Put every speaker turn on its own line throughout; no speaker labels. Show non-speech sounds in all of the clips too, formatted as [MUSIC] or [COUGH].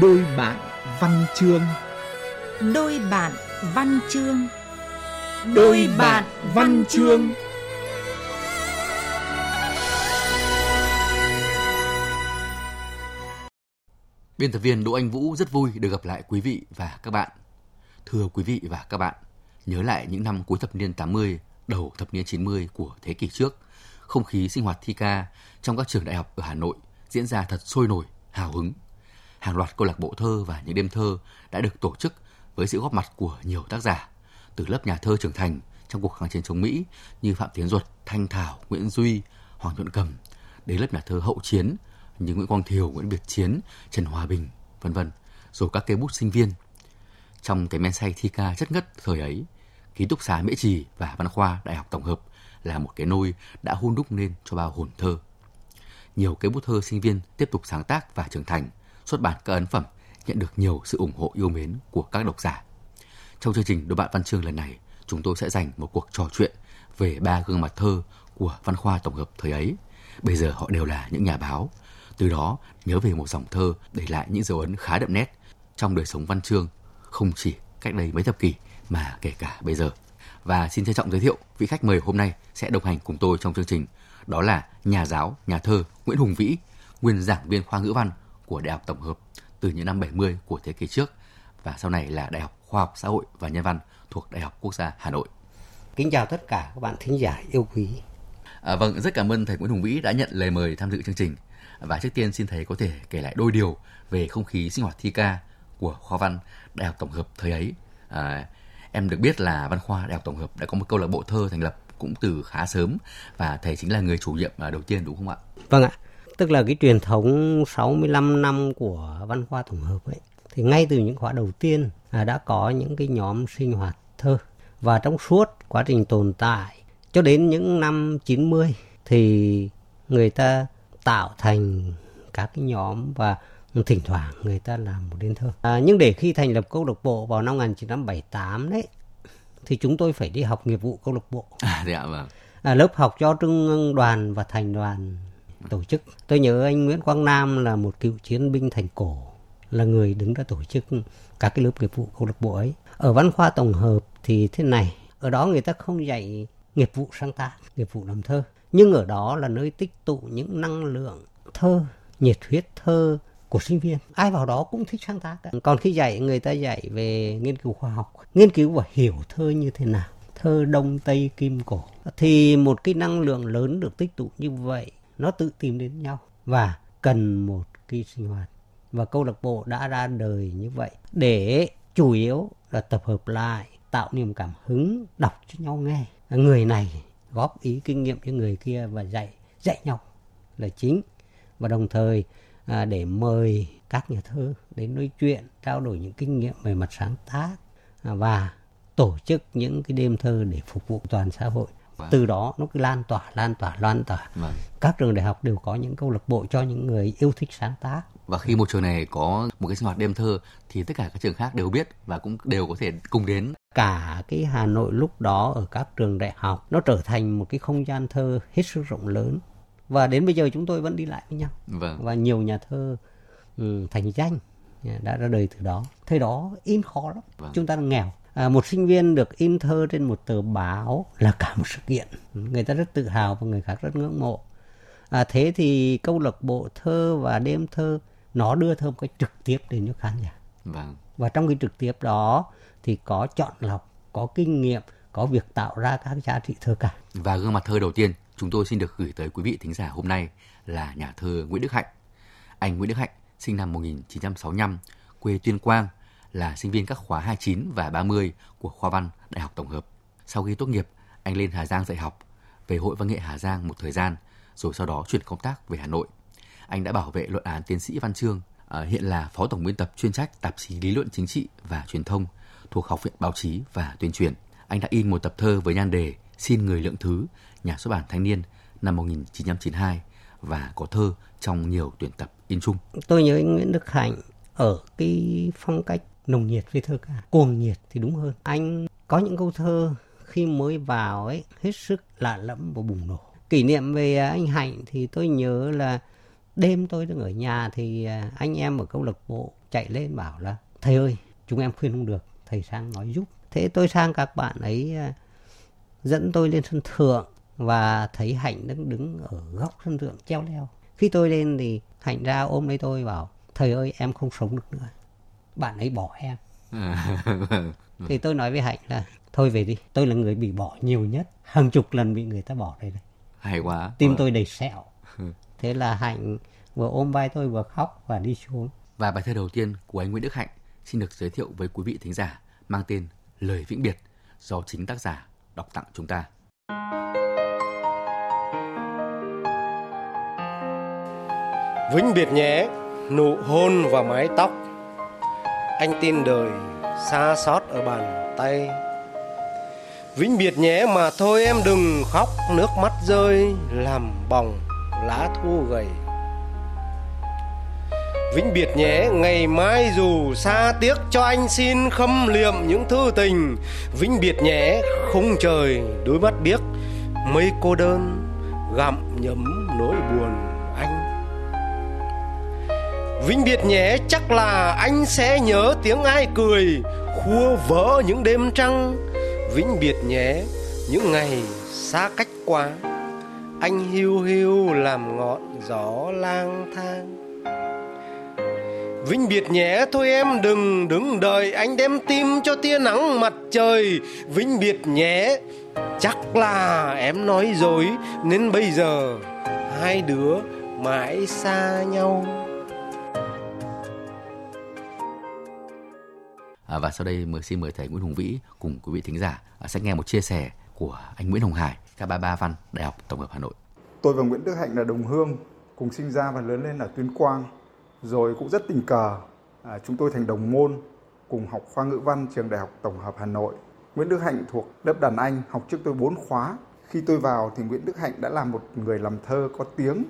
Đôi bạn văn chương
Đôi bạn văn chương
Đôi bạn văn chương
Biên tập viên Đỗ Anh Vũ rất vui được gặp lại quý vị và các bạn. Thưa quý vị và các bạn, nhớ lại những năm cuối thập niên 80, đầu thập niên 90 của thế kỷ trước, không khí sinh hoạt thi ca trong các trường đại học ở Hà Nội diễn ra thật sôi nổi, hào hứng. Hàng loạt câu lạc bộ thơ và những đêm thơ đã được tổ chức với sự góp mặt của nhiều tác giả, từ lớp nhà thơ trưởng thành trong cuộc kháng chiến chống Mỹ như Phạm Tiến Duật, Thanh Thảo, Nguyễn Duy, Hoàng Nhuận Cầm, đến lớp nhà thơ hậu chiến như Nguyễn Quang Thiều, Nguyễn Việt Chiến, Trần Hòa Bình, vân vân, rồi các cây bút sinh viên. Trong cái men say thi ca chất ngất thời ấy, ký túc xá Mễ Trì và Văn khoa Đại học Tổng hợp là một cái nôi đã hôn đúc nên cho bao hồn thơ. Nhiều cây bút thơ sinh viên tiếp tục sáng tác và trưởng thành, xuất bản các ấn phẩm nhận được nhiều sự ủng hộ yêu mến của các độc giả. Trong chương trình Đôi bạn văn chương lần này, chúng tôi sẽ dành một cuộc trò chuyện về ba gương mặt thơ của văn khoa tổng hợp thời ấy. Bây giờ họ đều là những nhà báo, từ đó nhớ về một dòng thơ để lại những dấu ấn khá đậm nét trong đời sống văn chương, không chỉ cách đây mấy thập kỷ mà kể cả bây giờ. Và xin trân trọng giới thiệu vị khách mời hôm nay sẽ đồng hành cùng tôi trong chương trình. Đó là nhà giáo, nhà thơ Nguyễn Hùng Vĩ, nguyên giảng viên khoa ngữ văn của Đại học Tổng hợp từ những năm 70 của thế kỷ trước và sau này là Đại học Khoa học Xã hội và Nhân văn thuộc Đại học Quốc gia Hà Nội.
Kính chào tất cả các bạn thính giả yêu quý.
À, vâng, rất cảm ơn thầy Nguyễn Hùng Vĩ đã nhận lời mời tham dự chương trình. Và trước tiên xin thầy có thể kể lại đôi điều về không khí sinh hoạt thi ca của khoa văn Đại học Tổng hợp thời ấy. À, em được biết là văn khoa Đại học Tổng hợp đã có một câu lạc bộ thơ thành lập cũng từ khá sớm và thầy chính là người chủ nhiệm à, đầu tiên đúng không ạ?
Vâng ạ. Tức là cái truyền thống 65 năm của văn khoa tổng hợp ấy thì ngay từ những khóa đầu tiên à, đã có những cái nhóm sinh hoạt thơ và trong suốt quá trình tồn tại cho đến những năm 90 thì người ta tạo thành các cái nhóm và thỉnh thoảng người ta làm một đêm thơ. À, nhưng để khi thành lập câu lạc bộ vào năm 1978 đấy thì chúng tôi phải đi học nghiệp vụ câu lạc bộ.
À, dạ vâng.
À, lớp học cho trung đoàn và thành đoàn tổ chức. Tôi nhớ anh Nguyễn Quang Nam là một cựu chiến binh thành cổ là người đứng ra tổ chức các cái lớp nghiệp vụ câu lạc bộ ấy. Ở văn khoa tổng hợp thì thế này, ở đó người ta không dạy nghiệp vụ sáng tác, nghiệp vụ làm thơ, nhưng ở đó là nơi tích tụ những năng lượng thơ, nhiệt huyết thơ của sinh viên. Ai vào đó cũng thích sáng tác. Còn khi dạy người ta dạy về nghiên cứu khoa học, nghiên cứu và hiểu thơ như thế nào thơ đông tây kim cổ thì một cái năng lượng lớn được tích tụ như vậy nó tự tìm đến nhau và cần một cái sinh hoạt. Và câu lạc bộ đã ra đời như vậy để chủ yếu là tập hợp lại tạo niềm cảm hứng đọc cho nhau nghe. Người này góp ý kinh nghiệm cho người kia và dạy dạy nhau là chính. Và đồng thời à, để mời các nhà thơ đến nói chuyện trao đổi những kinh nghiệm về mặt sáng tác à, và tổ chức những cái đêm thơ để phục vụ toàn xã hội. Vâng. từ đó nó cứ lan tỏa lan tỏa lan tỏa vâng. các trường đại học đều có những câu lạc bộ cho những người yêu thích sáng tác
và khi một trường này có một cái sinh hoạt đêm thơ thì tất cả các trường khác đều biết và cũng đều có thể cùng đến
cả cái Hà Nội lúc đó ở các trường đại học nó trở thành một cái không gian thơ hết sức rộng lớn và đến bây giờ chúng tôi vẫn đi lại với nhau vâng. và nhiều nhà thơ um, thành danh đã ra đời từ đó thời đó in khó lắm vâng. chúng ta nghèo à, một sinh viên được in thơ trên một tờ báo là cả một sự kiện. Người ta rất tự hào và người khác rất ngưỡng mộ. À, thế thì câu lạc bộ thơ và đêm thơ nó đưa thơ một cách trực tiếp đến cho khán giả. Vâng. và trong cái trực tiếp đó thì có chọn lọc có kinh nghiệm có việc tạo ra các giá trị thơ cả.
Và gương mặt thơ đầu tiên chúng tôi xin được gửi tới quý vị thính giả hôm nay là nhà thơ Nguyễn Đức Hạnh. Anh Nguyễn Đức Hạnh sinh năm 1965 quê Tuyên Quang là sinh viên các khóa 29 và 30 của khoa văn Đại học Tổng hợp. Sau khi tốt nghiệp, anh lên Hà Giang dạy học, về Hội Văn nghệ Hà Giang một thời gian, rồi sau đó chuyển công tác về Hà Nội. Anh đã bảo vệ luận án tiến sĩ văn chương, à, hiện là phó tổng biên tập chuyên trách tạp chí lý luận chính trị và truyền thông thuộc Học viện Báo chí và Tuyên truyền. Anh đã in một tập thơ với nhan đề Xin người lượng thứ, nhà xuất bản Thanh niên năm 1992 và có thơ trong nhiều tuyển tập in chung.
Tôi nhớ anh Nguyễn Đức Hạnh ở cái phong cách nồng nhiệt với thơ ca. Cuồng nhiệt thì đúng hơn. Anh có những câu thơ khi mới vào ấy, hết sức lạ lẫm và bùng nổ. Kỷ niệm về à, anh hạnh thì tôi nhớ là đêm tôi đang ở nhà thì à, anh em ở câu lạc bộ chạy lên bảo là, thầy ơi, chúng em khuyên không được, thầy sang nói giúp. Thế tôi sang các bạn ấy à, dẫn tôi lên sân thượng và thấy hạnh đang đứng ở góc sân thượng treo leo. Khi tôi lên thì hạnh ra ôm lấy tôi bảo, thầy ơi, em không sống được nữa bạn ấy bỏ em. [LAUGHS] Thì tôi nói với hạnh là thôi về đi tôi là người bị bỏ nhiều nhất hàng chục lần bị người ta bỏ đây này.
Hay quá.
Tim
Vâng.
tôi đầy sẹo. [LAUGHS] Thế là hạnh vừa ôm vai tôi vừa khóc và đi xuống.
Và bài thơ đầu tiên của anh Nguyễn Đức Hạnh xin được giới thiệu với quý vị thính giả mang tên Lời Vĩnh Biệt do chính tác giả đọc tặng chúng ta.
Vĩnh biệt nhé, nụ hôn và mái tóc anh tin đời xa xót ở bàn tay. Vĩnh biệt nhé mà thôi em đừng khóc Nước mắt rơi làm bỏng lá thu gầy. Vĩnh biệt nhé, ngày mai dù xa tiếc cho anh xin khâm liệm những thư tình. Vĩnh biệt nhé, khung trời đôi mắt biếc Mây cô đơn gặm nhấm nỗi buồn. Vĩnh biệt nhé, chắc là anh sẽ nhớ tiếng ai cười, Khua vỡ những đêm trăng. Vĩnh biệt nhé, những ngày xa cách quá. Anh hiu hiu làm ngọn gió lang thang. Vĩnh biệt nhé, thôi em đừng đứng đợi, Anh đem tim cho tia nắng mặt trời. Vĩnh biệt nhé, Chắc là em nói dối, Nên bây giờ Hai đứa mãi xa nhau.
À, và sau đây mời xin mời thầy Nguyễn Hùng Vĩ cùng quý vị thính giả à, sẽ nghe một chia sẻ của anh Nguyễn Hồng Hải, K33 Văn, Đại học Tổng hợp Hà Nội.
Tôi và Nguyễn Đức Hạnh là đồng hương, cùng sinh ra và lớn lên ở Tuyên Quang. Rồi cũng rất tình cờ, à, chúng tôi thành đồng môn, cùng học khoa ngữ văn trường Đại học Tổng hợp Hà Nội. Nguyễn Đức Hạnh thuộc lớp đàn Anh, học trước tôi 4 khóa. Khi tôi vào thì Nguyễn Đức Hạnh đã là một người làm thơ có tiếng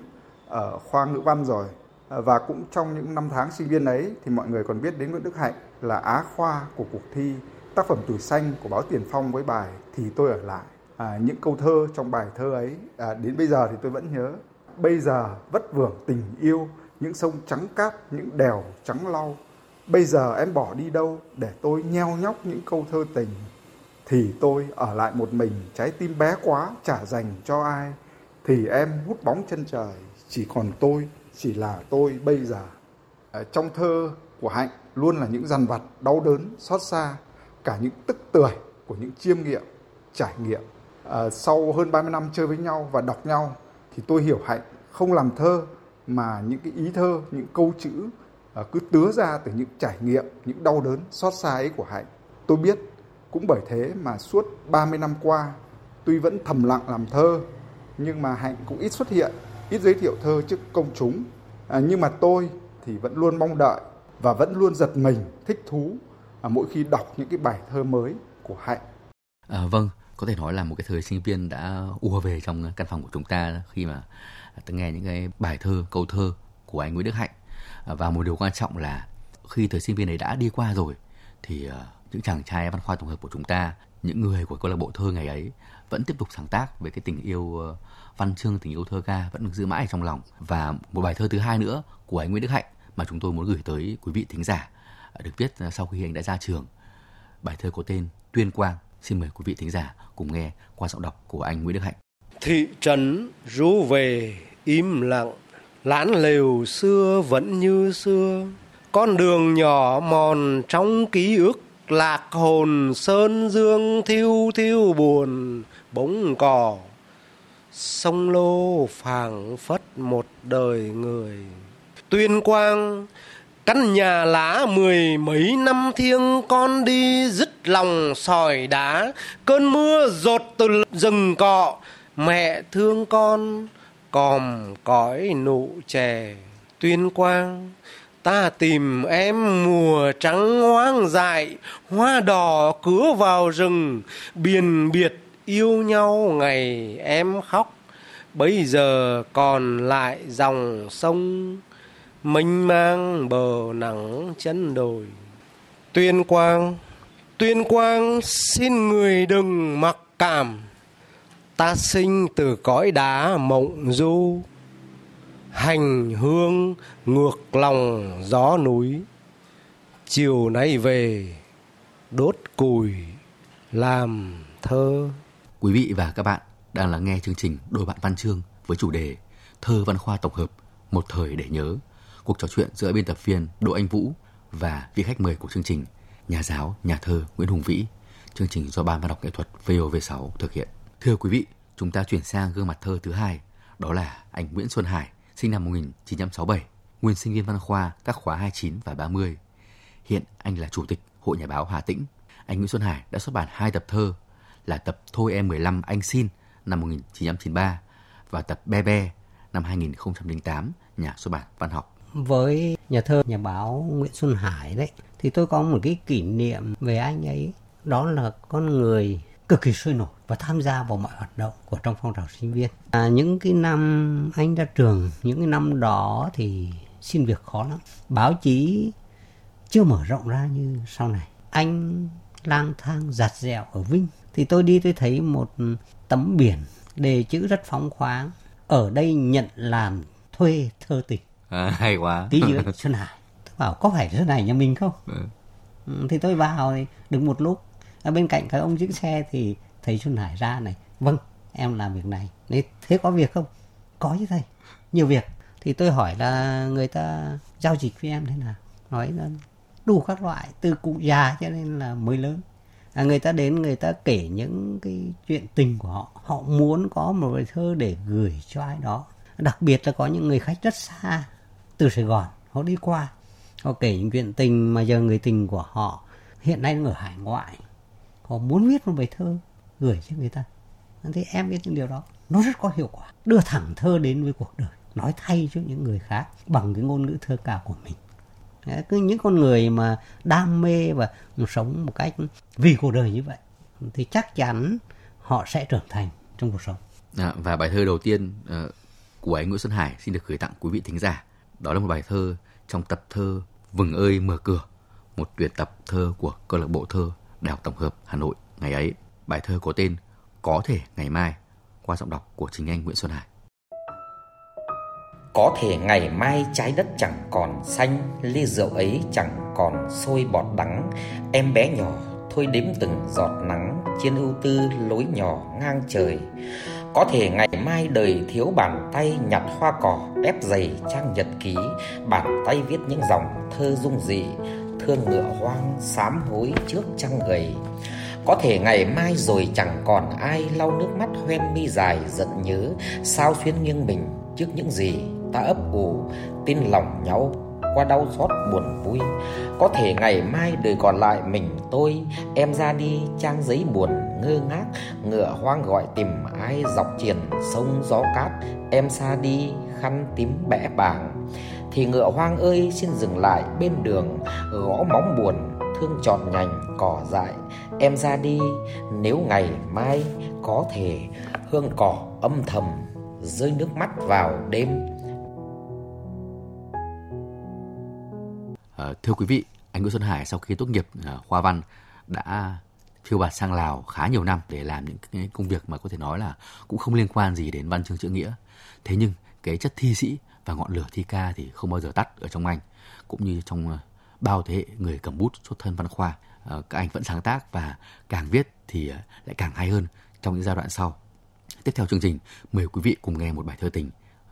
ở khoa ngữ văn rồi. À, và cũng trong những năm tháng sinh viên ấy thì mọi người còn biết đến Nguyễn Đức Hạnh là Á khoa của cuộc thi tác phẩm Tuổi Xanh của báo Tiền Phong với bài Thì tôi ở lại. À, những câu thơ trong bài thơ ấy à, đến bây giờ thì tôi vẫn nhớ. Bây giờ vất vưởng tình yêu, những sông trắng cát, những đèo trắng lau. Bây giờ em bỏ đi đâu để tôi nheo nhóc những câu thơ tình. Thì tôi ở lại một mình, trái tim bé quá, chả dành cho ai. Thì em hút bóng chân trời, chỉ còn tôi, chỉ là tôi bây giờ. À, trong thơ của Hạnh luôn là những dằn vặt, đau đớn, xót xa, cả những tức tưởi của những chiêm nghiệm, trải nghiệm. À, sau hơn 30 năm chơi với nhau và đọc nhau thì tôi hiểu Hạnh không làm thơ mà những cái ý thơ, những câu chữ à, cứ tứa ra từ những trải nghiệm, những đau đớn, xót xa ấy của Hạnh. Tôi biết cũng bởi thế mà suốt 30 năm qua tuy vẫn thầm lặng làm thơ nhưng mà Hạnh cũng ít xuất hiện, ít giới thiệu thơ trước công chúng. À, nhưng mà tôi thì vẫn luôn mong đợi và vẫn luôn giật mình, thích thú à, mỗi khi đọc những cái bài thơ mới của Hạnh.
À, vâng, có thể nói là một cái thời sinh viên đã ùa về trong căn phòng của chúng ta khi mà ta nghe những cái bài thơ, câu thơ của anh Nguyễn Đức Hạnh. À, và một điều quan trọng là khi thời sinh viên ấy đã đi qua rồi thì à, những chàng trai văn khoa tổng hợp của chúng ta, những người của câu lạc bộ thơ ngày ấy vẫn tiếp tục sáng tác về cái tình yêu ờ, văn chương, tình yêu thơ ca vẫn được giữ mãi trong lòng. Và một bài thơ thứ hai nữa của anh Nguyễn Đức Hạnh mà chúng tôi muốn gửi tới quý vị thính giả được viết sau khi anh đã ra trường. Bài thơ có tên Tuyên Quang. Xin mời quý vị thính giả cùng nghe qua giọng đọc của anh Nguyễn Đức Hạnh.
Thị trấn rú về, im lặng, Lán lều xưa vẫn như xưa Con đường nhỏ mòn trong ký ức, Lạc hồn sơn dương thiêu thiêu buồn Bóng cỏ Sông lô phảng phất một đời người Tuyên quang, Căn nhà lá mười mấy năm thiêng con đi dứt lòng sỏi đá. Cơn mưa rột từ rừng cọ, Mẹ thương con, còm cõi nụ chè Tuyên quang, Ta tìm em mùa trắng hoang dại, Hoa đỏ cứa vào rừng. Biền biệt yêu nhau ngày em khóc, Bây giờ còn lại dòng sông mênh mang bờ nắng chân đồi. Tuyên quang tuyên quang xin người đừng mặc cảm. Ta sinh từ cõi đá mộng du. Hành hương ngược lòng gió núi. Chiều nay về, đốt cùi làm thơ.
Quý vị và các bạn đang lắng nghe chương trình đôi bạn văn chương với chủ đề thơ văn khoa tổng hợp, một thời để nhớ cuộc trò chuyện giữa biên tập viên Đỗ Anh Vũ và vị khách mời của chương trình nhà giáo nhà thơ Nguyễn Hùng Vĩ chương trình do ban văn học nghệ thuật VOV6 thực hiện thưa quý vị chúng ta chuyển sang gương mặt thơ thứ hai đó là anh Nguyễn Xuân Hải sinh năm 1967, nguyên sinh viên văn khoa các khóa 29 và 30. Hiện anh là chủ tịch Hội Nhà báo Hà Tĩnh. Anh Nguyễn Xuân Hải đã xuất bản hai tập thơ là tập Thôi em 15 anh xin năm 1993 và tập Be Be năm 2008 nhà xuất bản Văn học.
Với nhà thơ nhà báo Nguyễn Xuân Hải đấy thì tôi có một cái kỷ niệm về anh ấy đó là con người cực kỳ sôi nổi và tham gia vào mọi hoạt động của trong phong trào sinh viên. À, những cái năm anh ra trường, những cái năm đó thì xin việc khó lắm. Báo chí chưa mở rộng ra như sau này. Anh lang thang giặt dẹo ở Vinh thì tôi đi tôi thấy một tấm biển đề chữ rất phóng khoáng. Ở đây nhận làm thuê thơ tình.
À, hay quá.
Tí dưới Xuân [LAUGHS] Hải. Tôi bảo có phải Xuân Hải nhà mình không? Ừ. ừ thì tôi vào thì được một lúc. Ở bên cạnh các ông giữ xe thì thầy Xuân Hải ra này. Vâng em làm việc này. Nên thế có việc không? Có chứ thầy. Nhiều việc. Thì tôi hỏi là người ta giao dịch với em thế nào? Nói là đủ các loại từ cụ già cho nên là mới lớn. À, người ta đến người ta kể những cái chuyện tình của họ. Họ muốn có một bài thơ để gửi cho ai đó. Đặc biệt là có những người khách rất xa từ sài gòn họ đi qua. Họ kể những chuyện tình mà giờ người tình của họ hiện nay ở hải ngoại. Họ muốn viết một bài thơ gửi cho người ta. Thì em biết những điều đó nó rất có hiệu quả. Đưa thẳng thơ đến với cuộc đời nói thay cho những người khác bằng cái ngôn ngữ thơ ca của mình. Cứ những con người mà đam mê và sống một cách vì cuộc đời như vậy thì chắc chắn họ sẽ trưởng thành trong cuộc sống.
À, và bài thơ đầu tiên uh, của anh Nguyễn Xuân Hải xin được gửi tặng quý vị thính giả đó là một bài thơ trong tập thơ Vừng ơi mở cửa một tuyển tập thơ của câu lạc bộ thơ Đại học Tổng hợp Hà Nội ngày ấy. Bài thơ có tên Có thể ngày mai qua giọng đọc của chính anh Nguyễn Xuân Hải.
Có thể ngày mai trái đất chẳng còn xanh, ly rượu ấy chẳng còn sôi bọt đắng, em bé nhỏ thôi đếm từng giọt nắng trên ưu tư lối nhỏ ngang trời. Có thể ngày mai đời thiếu bàn tay nhặt hoa cỏ ép giày trang nhật ký, bàn tay viết những dòng thơ dung dị, thương ngựa hoang sám hối trước trăng gầy. Có thể ngày mai rồi chẳng còn ai lau nước mắt hoen mi dài giận nhớ sao xuyên nghiêng mình trước những gì ta ấp ủ tin lòng nhau qua đau xót buồn vui. Có thể ngày mai đời còn lại mình tôi em ra đi trang giấy buồn ngơ ngác ngựa hoang gọi tìm ai dọc triền sông gió cát em xa đi khăn tím bẽ bàng. Thì ngựa hoang ơi xin dừng lại bên đường gõ móng buồn thương trọn nhành cỏ dại. Em ra đi nếu ngày mai có thể hương cỏ âm thầm rơi nước mắt vào đêm.
À, thưa quý vị anh Nguyễn Xuân Hải sau khi tốt nghiệp ờ, khoa văn đã phiêu bạt sang Lào khá nhiều năm để làm những cái công việc mà có thể nói là cũng không liên quan gì đến văn chương chữ nghĩa. Thế nhưng cái chất thi sĩ và ngọn lửa thi ca thì không bao giờ tắt ở trong anh, cũng như trong ờ, bao thế hệ người cầm bút xuất thân văn khoa. Ờ, các anh vẫn sáng tác và càng viết thì ờ, lại càng hay hơn trong những giai đoạn sau. Tiếp theo chương trình, mời quý vị cùng nghe một bài thơ tình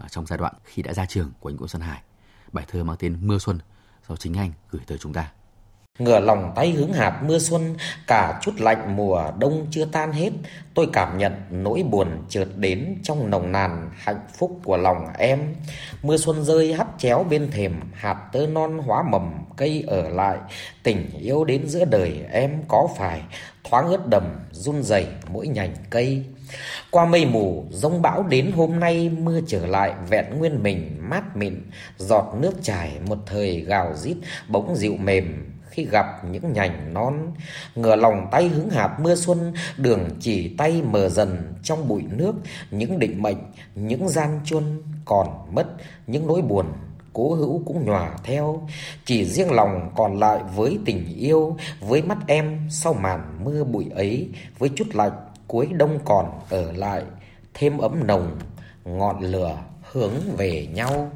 trong giai đoạn khi đã ra trường của anh Nguyễn Xuân Hải. Bài thơ mang tên Mưa Xuân do chính anh gửi tới chúng ta.
Ngửa lòng tay hướng hạt mưa xuân, cả chút lạnh mùa đông chưa tan hết, tôi cảm nhận nỗi buồn chợt đến trong nồng nàn hạnh phúc của lòng em. Mưa xuân rơi hắt chéo bên thềm, hạt tơ non hóa mầm, cây ở lại, tình yêu đến giữa đời em có phải thoáng ướt đầm run rẩy mỗi nhành cây. Qua mây mù, rông bão đến hôm nay mưa trở lại vẹn nguyên mình mát mịn, giọt nước chảy một thời gào rít bỗng dịu mềm khi gặp những nhành non. Ngửa lòng tay hứng hạt mưa xuân, đường chỉ tay mờ dần trong bụi nước. Những định mệnh, những gian chuân còn mất, những nỗi buồn cố hữu cũng nhòa theo. Chỉ riêng lòng còn lại với tình yêu, với mắt em sau màn mưa bụi ấy, với chút lạnh cuối đông còn ở lại, thêm ấm nồng, ngọn lửa hướng về nhau.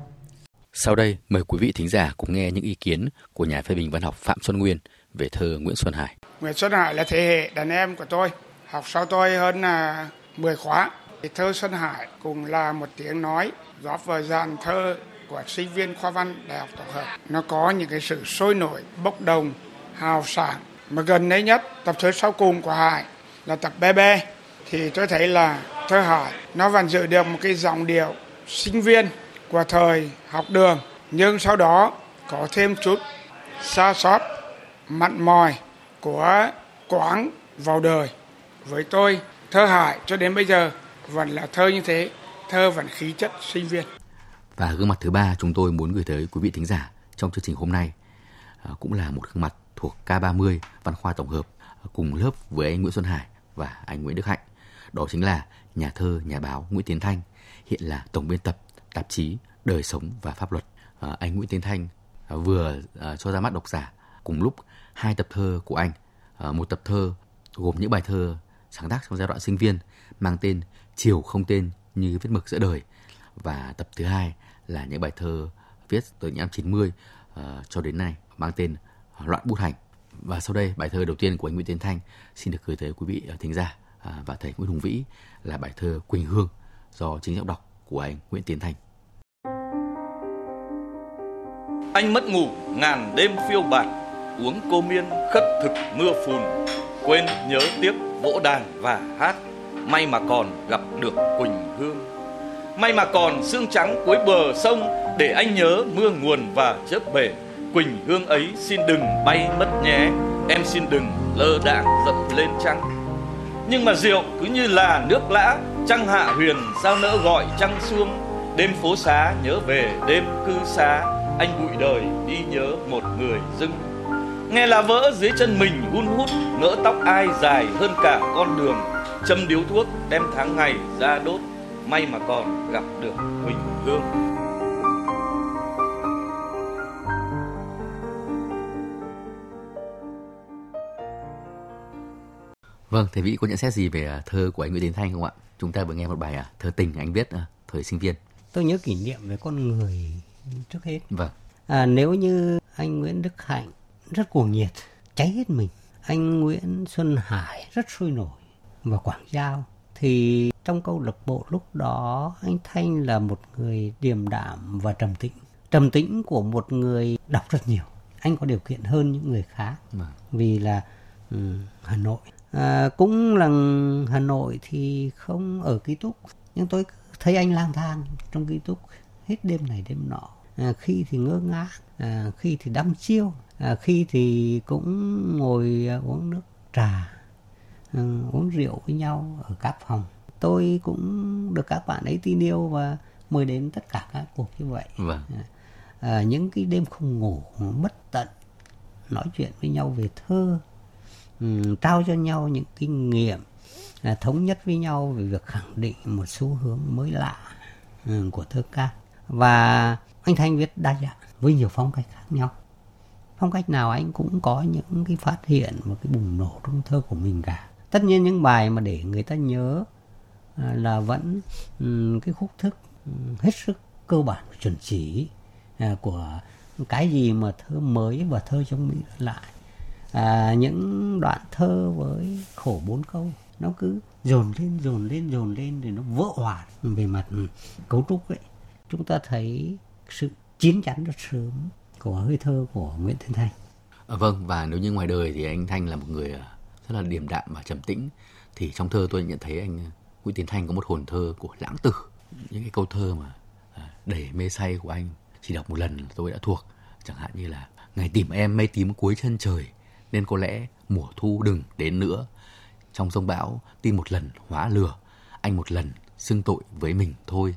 Sau đây, mời quý vị thính giả cùng nghe những ý kiến của nhà phê bình văn học Phạm Xuân Nguyên về thơ Nguyễn Xuân Hải.
Nguyễn Xuân Hải là thế hệ đàn em của tôi, học sau tôi hơn là 10 khóa. Thơ Xuân Hải cũng là một tiếng nói góp vào dàn thơ của sinh viên khoa văn Đại học Tổng hợp. Nó có những cái sự sôi nổi, bốc đồng, hào sảng. Mà gần đây nhất, tập thơ sau cùng của Hải là tập Bebe. Thì tôi thấy là thơ Hải nó vẫn giữ được một cái giọng điệu sinh viên của thời học đường. Nhưng sau đó có thêm chút xa sót mặn mòi của quán vào đời. Với tôi, thơ Hải cho đến bây giờ vẫn là thơ như thế, thơ vẫn khí chất sinh viên.
Và gương mặt thứ ba chúng tôi muốn gửi tới quý vị thính giả trong chương trình hôm nay à, cũng là một gương mặt thuộc K30 Văn khoa Tổng hợp à, cùng lớp với anh Nguyễn Xuân Hải và anh Nguyễn Đức Hạnh. Đó chính là nhà thơ, nhà báo Nguyễn Tiến Thanh, hiện là tổng biên tập tạp chí Đời sống và pháp luật. À, anh Nguyễn Tiến Thanh à, vừa à, cho ra mắt độc giả cùng lúc hai tập thơ của anh, à, một tập thơ gồm những bài thơ sáng tác trong giai đoạn sinh viên mang tên Chiều không tên như vết mực giữa đời và tập thứ hai là những bài thơ viết từ những năm 90 uh, cho đến nay mang tên Loạn bút hành. Và sau đây bài thơ đầu tiên của anh Nguyễn Tiến Thanh xin được gửi tới quý vị thính giả uh, và thầy Nguyễn Hùng Vĩ là bài thơ Quỳnh Hương do chính giọng đọc của anh Nguyễn Tiến Thanh.
Anh mất ngủ, ngàn đêm phiêu bạt, uống cô miên khất thực mưa phùn. Quên nhớ tiếc vỗ đàn và hát, may mà còn gặp được Quỳnh Hương. May mà còn xương trắng cuối bờ sông, để anh nhớ mưa nguồn và chớp bể. Quỳnh Hương ấy xin đừng bay mất nhé, em xin đừng lơ đãng dậm lên trăng nhưng mà rượu cứ như là nước lã trăng hạ huyền, sao nỡ gọi trăng xuông. Đêm phố xá nhớ về đêm cư xá anh bụi đời đi nhớ một người dưng nghe là vỡ dưới chân mình hun hút ngỡ tóc ai dài hơn cả con đường châm điếu thuốc đem tháng ngày ra đốt may mà còn gặp được Quỳnh Hương.
Vâng, thầy Vĩ có nhận xét gì về à, thơ của anh Nguyễn Tiến Thanh không ạ? Chúng ta vừa nghe một bài à, thơ tình anh viết à, thời sinh viên.
Tôi nhớ kỷ niệm về con người trước hết.
Vâng.
À, nếu như anh Nguyễn Đức Hạnh rất cuồng nhiệt, cháy hết mình. Anh Nguyễn Xuân Hải rất sôi nổi và quảng giao. Thì trong câu lạc bộ lúc đó anh Thanh là một người điềm đạm và trầm tĩnh. Trầm tĩnh của một người đọc rất nhiều. Anh có điều kiện hơn những người khác.
Vâng.
Vì là um, Hà Nội. À, cũng là Hà Nội thì không ở ký túc. Nhưng tôi thấy anh lang thang trong ký túc hết đêm này đêm nọ. À, khi thì ngơ ngác, à, khi thì đăm chiêu, à, khi thì cũng ngồi à, uống nước trà, à, uống rượu với nhau ở các phòng. Tôi cũng được các bạn ấy tin yêu và mời đến tất cả các cuộc như vậy.
Vâng.
à, những cái đêm không ngủ bất tận nói chuyện với nhau về thơ um, trao cho nhau những kinh nghiệm à, thống nhất với nhau về việc khẳng định một xu hướng mới lạ um, của thơ ca. Và anh thanh viết đa dạng với nhiều phong cách khác nhau. Phong cách nào anh cũng có những cái phát hiện và cái bùng nổ trong thơ của mình cả. Tất nhiên những bài mà để người ta nhớ à, là vẫn ừ, cái khúc thức ừ, hết sức cơ bản và chuẩn chỉ à, của cái gì mà thơ mới và thơ trong mỹ lại. À, những đoạn thơ với khổ bốn câu nó cứ dồn lên dồn lên dồn lên thì nó vỡ hòa về mặt ừ, cấu trúc ấy. Chúng ta thấy sự chín chắn rất sớm của hơi thơ của Nguyễn Thiên Thanh.
À, vâng và nếu như ngoài đời thì anh Thanh là một người à, rất là điềm đạm và trầm tĩnh. Thì trong thơ tôi nhận thấy anh à, Nguyễn Tiến Thanh có một hồn thơ của lãng tử. Những cái câu thơ mà à, đầy mê say của anh chỉ đọc một lần tôi đã thuộc. Chẳng hạn như là ngày tìm em mây tím cuối chân trời nên có lẽ mùa thu đừng đến nữa. Trong sông bão tin một lần hóa lừa anh một lần xưng tội với mình thôi.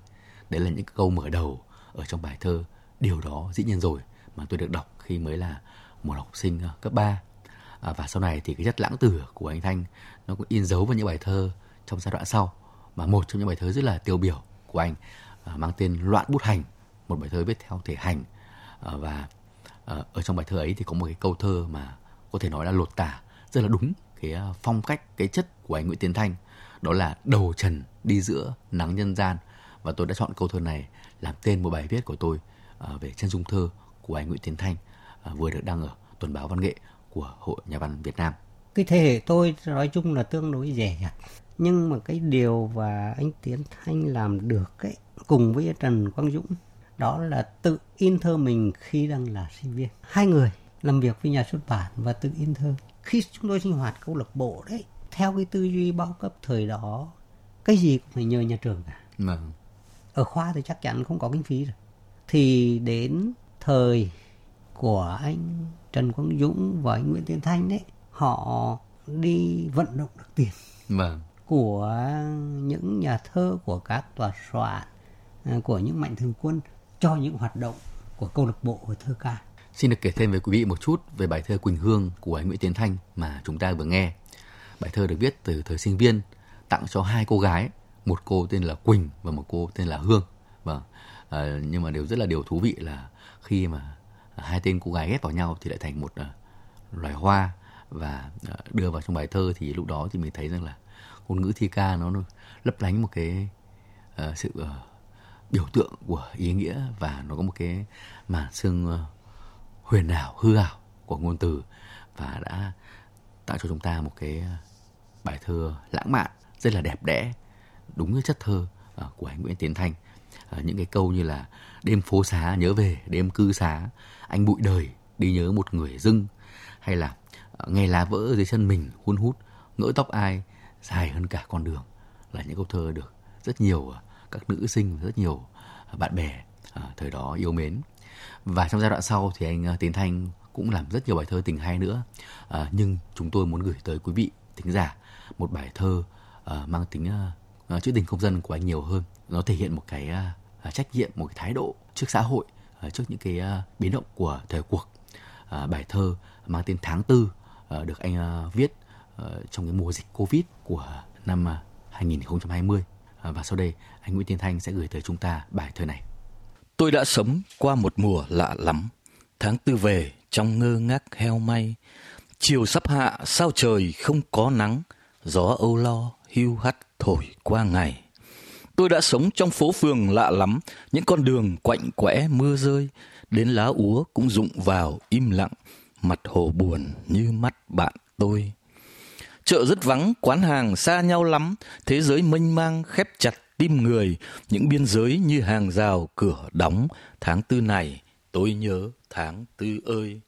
Đấy là những câu mở đầu ở trong bài thơ điều đó dĩ nhiên rồi mà tôi được đọc khi mới là một học sinh ờ, cấp 3 à, và sau này thì cái chất lãng tử của anh Thanh nó cũng in dấu vào những bài thơ trong giai đoạn sau. Mà một trong những bài thơ rất là tiêu biểu của anh à, mang tên Loạn bút hành một bài thơ viết theo thể hành. À, và à, ở trong bài thơ ấy thì có một cái câu thơ mà có thể nói là lột tả rất là đúng cái ờ, phong cách cái chất của anh Nguyễn Tiến Thanh. Đó là đầu trần đi giữa nắng nhân gian. Và tôi đã chọn câu thơ này làm tên một bài viết của tôi à, về chân dung thơ của anh Nguyễn Tiến Thanh à, vừa được đăng ở tuần báo văn nghệ của Hội Nhà văn Việt Nam.
Cái thế hệ tôi nói chung là tương đối rẻ. Nhưng mà cái điều và anh Tiến Thanh làm được ấy, cùng với Trần Quang Dũng đó là tự in thơ mình khi đang là sinh viên. Hai người làm việc với nhà xuất bản và tự in thơ. Khi chúng tôi sinh hoạt câu lạc bộ đấy, theo cái tư duy bao cấp thời đó, cái gì cũng phải nhờ nhà trường cả.
Vâng.
Ở khoa thì chắc chắn không có kinh phí rồi. Thì đến thời của anh Trần Quang Dũng và anh Nguyễn Tiến Thanh đấy, họ đi vận động được tiền.
Vâng.
Của những nhà thơ, của các tòa soạn, à, của những mạnh thường quân cho những hoạt động của câu lạc bộ và thơ ca.
Xin được kể thêm với quý vị một chút về bài thơ Quỳnh Hương của anh Nguyễn Tiến Thanh mà chúng ta vừa nghe. Bài thơ được viết từ thời sinh viên, tặng cho hai cô gái, một cô tên là Quỳnh và một cô tên là Hương. Vâng. À, nhưng mà điều rất là điều thú vị là khi mà hai tên cô gái ghép vào nhau thì lại thành một uh, loài hoa và uh, đưa vào trong bài thơ thì lúc đó thì mình thấy rằng là ngôn ngữ thi ca nó lấp lánh một cái uh, sự uh, biểu tượng của ý nghĩa và nó có một cái màn xương uh, huyền ảo hư ảo của ngôn từ và đã tạo cho chúng ta một cái bài thơ lãng mạn rất là đẹp đẽ đúng cái chất thơ à, của anh Nguyễn Tiến Thanh. À, những cái câu như là đêm phố xá nhớ về, đêm cư xá, anh bụi đời đi nhớ một người dưng hay là à, nghe lá vỡ dưới chân mình hun hút, ngỡ tóc ai dài hơn cả con đường là những câu thơ được rất nhiều các nữ sinh, rất nhiều bạn bè thời đó yêu mến. Và trong giai đoạn sau thì anh Tiến Thanh cũng làm rất nhiều bài thơ tình hay nữa. Nhưng chúng tôi muốn gửi tới quý vị thính giả một bài thơ mang tính Ờ, uh, trữ tình công dân của anh nhiều hơn nó thể hiện một cái uh, trách nhiệm một cái thái độ trước xã hội uh, trước những cái uh, biến động của thời cuộc uh, bài thơ mang tên tháng tư uh, được anh uh, viết uh, trong cái mùa dịch covid của năm uh, 2020 uh, và sau đây anh Nguyễn Tiến Thanh sẽ gửi tới chúng ta bài thơ này
Tôi đã sống qua một mùa lạ lắm. Tháng tư về trong ngơ ngác heo may. Chiều sắp hạ sao trời không có nắng. Gió âu lo hưu hắt thổi qua ngày. Tôi đã sống trong phố phường lạ lắm. Những con đường quạnh quẽ mưa rơi. Đến lá úa cũng rụng vào im lặng. Mặt hồ buồn như mắt bạn tôi. Chợ rất vắng, quán hàng xa nhau lắm. Thế giới mênh mang khép chặt tim người, những biên giới như hàng rào cửa đóng. Tháng tư này, tôi nhớ tháng tư ơi.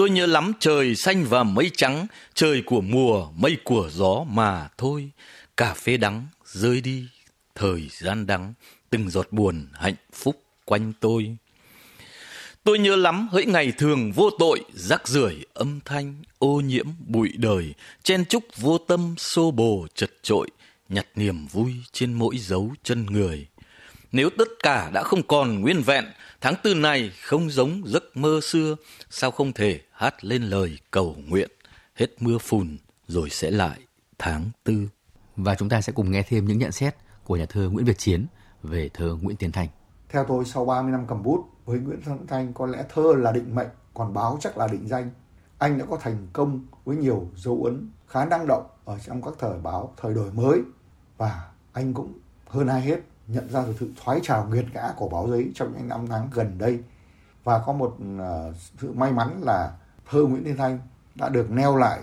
Tôi nhớ lắm trời xanh và mây trắng, trời của mùa, mây của gió mà thôi. Cà phê đắng rơi đi, thời gian đắng, từng giọt buồn hạnh phúc quanh tôi. Tôi nhớ lắm hỡi ngày thường vô tội, rắc rưởi âm thanh, ô nhiễm bụi đời, chen chúc vô tâm xô bồ chật trội, nhặt niềm vui trên mỗi dấu chân người. Nếu tất cả đã không còn nguyên vẹn, tháng tư này không giống giấc mơ xưa, sao không thể hát lên lời cầu nguyện, hết mưa phùn rồi sẽ lại tháng tư.
Và chúng ta sẽ cùng nghe thêm những nhận xét của nhà thơ Nguyễn Việt Chiến về thơ Nguyễn Tiến Thành.
Theo tôi, sau 30 năm cầm bút, với Nguyễn Tiến Thanh có lẽ thơ là định mệnh, còn báo chắc là định danh. Anh đã có thành công với nhiều dấu ấn khá năng động ở trong các thời báo thời đổi mới và anh cũng hơn ai hết nhận ra được sự thoái trào nghiệt ngã của báo giấy trong những năm tháng gần đây và có một uh, sự may mắn là thơ Nguyễn Thiên Thanh đã được neo lại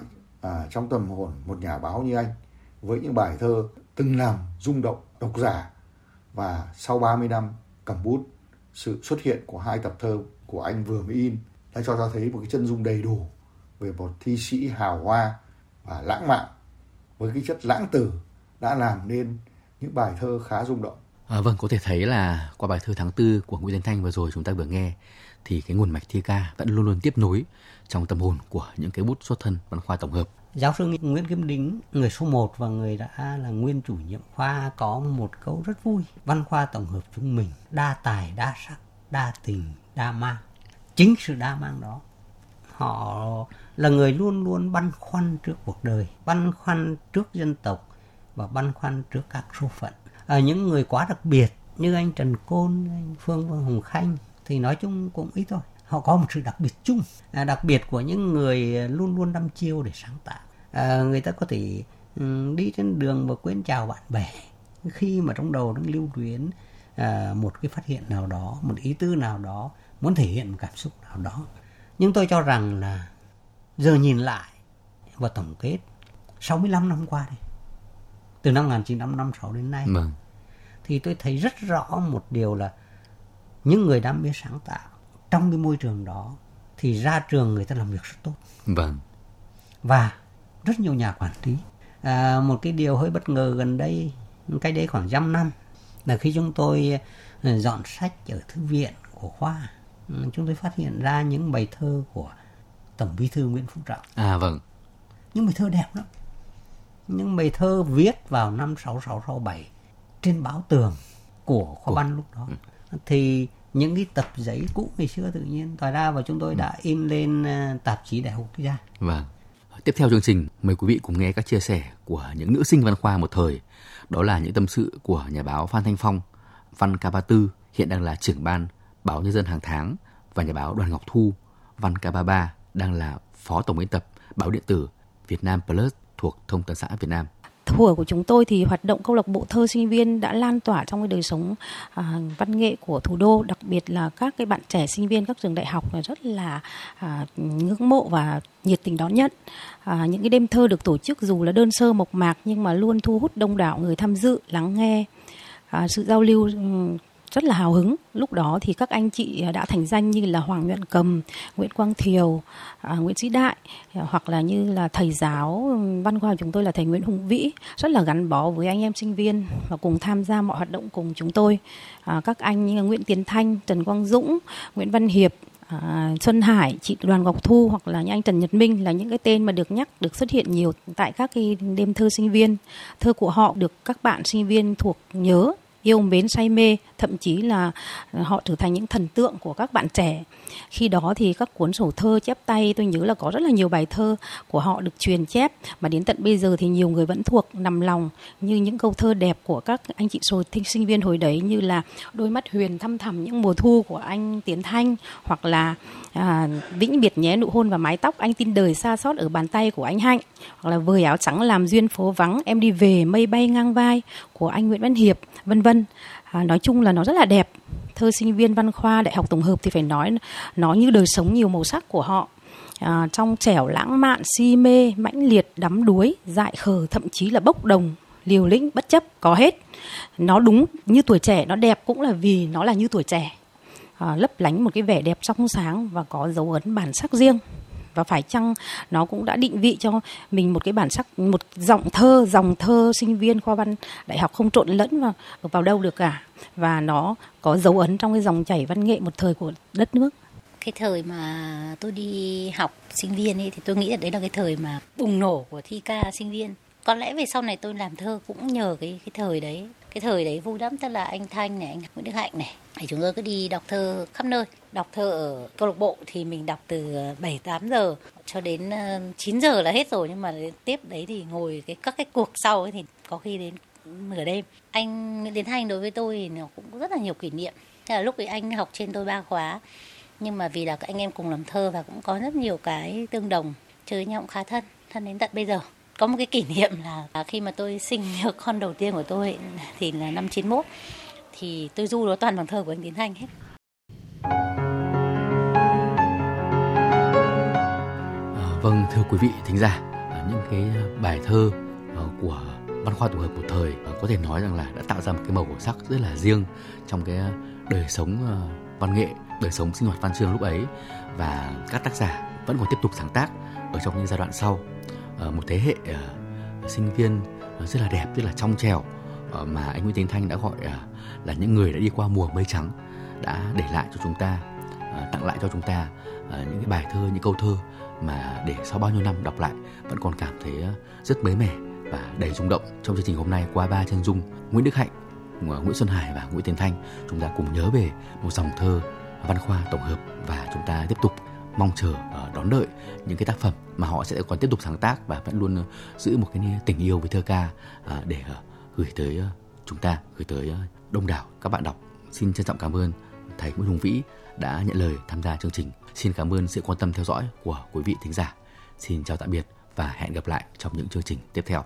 uh, trong tâm hồn một nhà báo như anh với những bài thơ từng làm rung động độc giả và sau 30 năm cầm bút sự xuất hiện của hai tập thơ của anh vừa mới in đã cho ta thấy một cái chân dung đầy đủ về một thi sĩ hào hoa và lãng mạn với cái chất lãng tử đã làm nên những bài thơ khá rung động.
À, vâng, có thể thấy là qua bài thơ tháng tư của Nguyễn Tiến Thanh vừa rồi chúng ta vừa nghe thì cái nguồn mạch thi ca vẫn luôn luôn tiếp nối trong tâm hồn của những cái bút xuất thân văn khoa tổng hợp.
Giáo sư Nguyễn Kim Đính, người số 1 và người đã là nguyên chủ nhiệm khoa có một câu rất vui. Văn khoa tổng hợp chúng mình, đa tài, đa sắc, đa tình, đa mang. Chính sự đa mang đó, họ là người luôn luôn băn khoăn trước cuộc đời, băn khoăn trước dân tộc, và băn khoăn trước các số phận. À, những người quá đặc biệt như anh Trần Côn, anh Phương Vương Hồng Khanh thì nói chung cũng ít thôi. Họ có một sự đặc biệt chung, à, đặc biệt của những người luôn luôn đăm chiêu để sáng tạo. À, người ta có thể um, đi trên đường và quên chào bạn bè, khi mà trong đầu đang lưu luyến à, một cái phát hiện nào đó một ý tư nào đó muốn thể hiện một cảm xúc nào đó nhưng tôi cho rằng là giờ nhìn lại và tổng kết 65 năm qua đây từ năm 1956 đến nay
Vâng.
thì tôi thấy rất rõ một điều là những người đam mê sáng tạo trong cái môi trường đó thì ra trường người ta làm việc rất tốt
Vâng.
và rất nhiều nhà quản lý à, một cái điều hơi bất ngờ gần đây cái đấy khoảng dăm năm là khi chúng tôi ờ, dọn sách ở thư viện của khoa ừ, chúng tôi phát hiện ra những bài thơ của tổng bí thư nguyễn phú trọng
À vâng.
những bài thơ đẹp lắm những bài thơ viết vào năm 6667 trên báo tường của khoa văn lúc đó. Thì những cái tập giấy cũ ngày xưa tự nhiên tỏa ra và chúng tôi đã in lên ờ, tạp chí đại học quốc gia.
Vâng. Tiếp theo chương trình, mời quý vị cùng nghe các chia sẻ của những nữ sinh văn khoa một thời. Đó là những tâm sự của nhà báo Phan Thanh Phong, Văn K34, hiện đang là trưởng ban Báo Nhân dân hàng tháng, và nhà báo Đoàn Ngọc Thu, Văn K33, đang là phó tổng biên tập báo điện tử Việt Nam Plus thuộc Thông tấn xã Việt Nam.
Thuở của chúng tôi thì hoạt động câu lạc bộ thơ sinh viên đã lan tỏa trong cái đời sống à, văn nghệ của thủ đô, đặc biệt là các cái bạn trẻ sinh viên các trường đại học là rất là à, ngưỡng mộ và nhiệt tình đón nhận. À, những cái đêm thơ được tổ chức dù là đơn sơ mộc mạc nhưng mà luôn thu hút đông đảo người tham dự, lắng nghe. À, sự giao lưu rất là hào hứng. Lúc đó thì các anh chị à, đã thành danh như là Hoàng Nhuận Cầm, Nguyễn Quang Thiều, à, Nguyễn Sĩ Đại à, hoặc là như là thầy giáo ừ, văn khoa của chúng tôi là thầy Nguyễn Hùng Vĩ rất là gắn bó với anh em sinh viên và cùng tham gia mọi hoạt động cùng chúng tôi. À, các anh như Nguyễn Tiến Thanh, Trần Quang Dũng, Nguyễn Văn Hiệp, À, Xuân Hải, chị Đoàn Ngọc Thu hoặc là những anh Trần Nhật Minh là những cái tên mà được nhắc được xuất hiện nhiều tại các cái đêm thơ sinh viên. Thơ của họ được các bạn sinh viên thuộc nhớ yêu mến say mê thậm chí là ờ, họ trở thành những thần tượng của các bạn trẻ. Khi đó thì các cuốn sổ thơ chép tay tôi nhớ là có rất là nhiều bài thơ của họ được truyền chép. Mà đến tận bây giờ thì nhiều người vẫn thuộc nằm lòng như những câu thơ đẹp của các anh chị sồi thinh sinh viên hồi đấy như là đôi mắt huyền thăm thẳm những mùa thu của anh Tiến Thanh hoặc là à, vĩnh biệt nhé nụ hôn và mái tóc anh tin đời xa xót ở bàn tay của anh Hạnh hoặc là vời áo trắng làm duyên phố vắng em đi về mây bay ngang vai của anh Nguyễn Văn Hiệp vân vân à, nói chung là nó rất là đẹp. Thơ sinh viên văn khoa đại học tổng hợp thì phải nói nó như đời sống nhiều màu sắc của họ. À, trong trẻo lãng mạn si mê mãnh liệt đắm đuối dại khờ thậm chí là bốc đồng liều lĩnh bất chấp có hết. Nó đúng như tuổi trẻ nó đẹp cũng là vì nó là như tuổi trẻ. À, lấp lánh một cái vẻ đẹp trong sáng và có dấu ấn bản sắc riêng và phải chăng nó cũng đã định vị cho mình một cái bản sắc, một giọng thơ, dòng thơ sinh viên khoa văn đại học không trộn lẫn vào vào đâu được cả. Và nó có dấu ấn trong cái dòng chảy văn nghệ một thời của đất nước.
Cái thời mà tôi đi học sinh viên ấy, thì tôi nghĩ là đấy là cái thời mà bùng nổ của thi ca sinh viên. Có lẽ về sau này tôi làm thơ cũng nhờ cái cái thời đấy. Cái thời đấy vui lắm tức là anh Thanh này, anh Nguyễn Đức Hạnh này thì chúng tôi cứ đi đọc thơ khắp nơi. Đọc thơ ở câu lạc bộ thì mình đọc từ ờ, 7 8 giờ cho đến ờ, 9 giờ là hết rồi. Nhưng mà tiếp đấy thì ngồi cái, các cái cuộc sau ấy thì có khi đến nửa đêm. Anh Nguyễn Tiến Thanh đối với tôi thì nó cũng rất là nhiều kỷ niệm. Thế là lúc ấy anh học trên tôi ba khóa. Nhưng mà vì là các anh em cùng làm thơ và cũng có rất nhiều cái tương đồng, chơi nhau cũng khá thân thân đến tận bây giờ. Có một cái kỷ niệm là à, khi mà tôi sinh được con đầu tiên của tôi thì là năm 91 thì tôi du đó toàn bằng thơ của anh Tiến Thanh hết.
À, vâng thưa quý vị thính giả, à, những cái bài thơ à, của văn khoa tổng hợp một thời à, có thể nói rằng là đã tạo ra một cái màu sắc rất là riêng trong cái đời sống văn nghệ, đời sống sinh hoạt văn chương lúc ấy. Và các tác giả vẫn còn tiếp tục sáng tác ở trong những giai đoạn sau. Một thế hệ sinh viên rất là đẹp rất là trong trẻo. Ờ, mà anh Nguyễn Tiến Thanh đã gọi à, là những người đã đi qua mùa mây trắng đã để lại cho chúng ta à, tặng lại cho chúng ta à, những cái bài thơ, những câu thơ mà để sau bao nhiêu năm đọc lại vẫn còn cảm thấy rất mới mẻ và đầy rung động trong chương trình hôm nay qua ba chân dung Nguyễn Đức Hạnh Nguyễn Xuân Hải và Nguyễn Tiến Thanh. Chúng ta cùng nhớ về một dòng thơ văn khoa tổng hợp và chúng ta tiếp tục mong chờ đón đợi những cái tác phẩm mà họ sẽ còn tiếp tục sáng tác và vẫn luôn giữ một cái tình yêu với thơ ca để gửi tới ờ, chúng ta, gửi tới ờ, đông đảo các bạn đọc. Xin trân trọng cảm ơn thầy Nguyễn Hùng Vĩ đã nhận lời tham gia chương trình. Xin cảm ơn sự quan tâm theo dõi của quý vị thính giả. Xin chào tạm biệt và hẹn gặp lại trong những chương trình tiếp theo.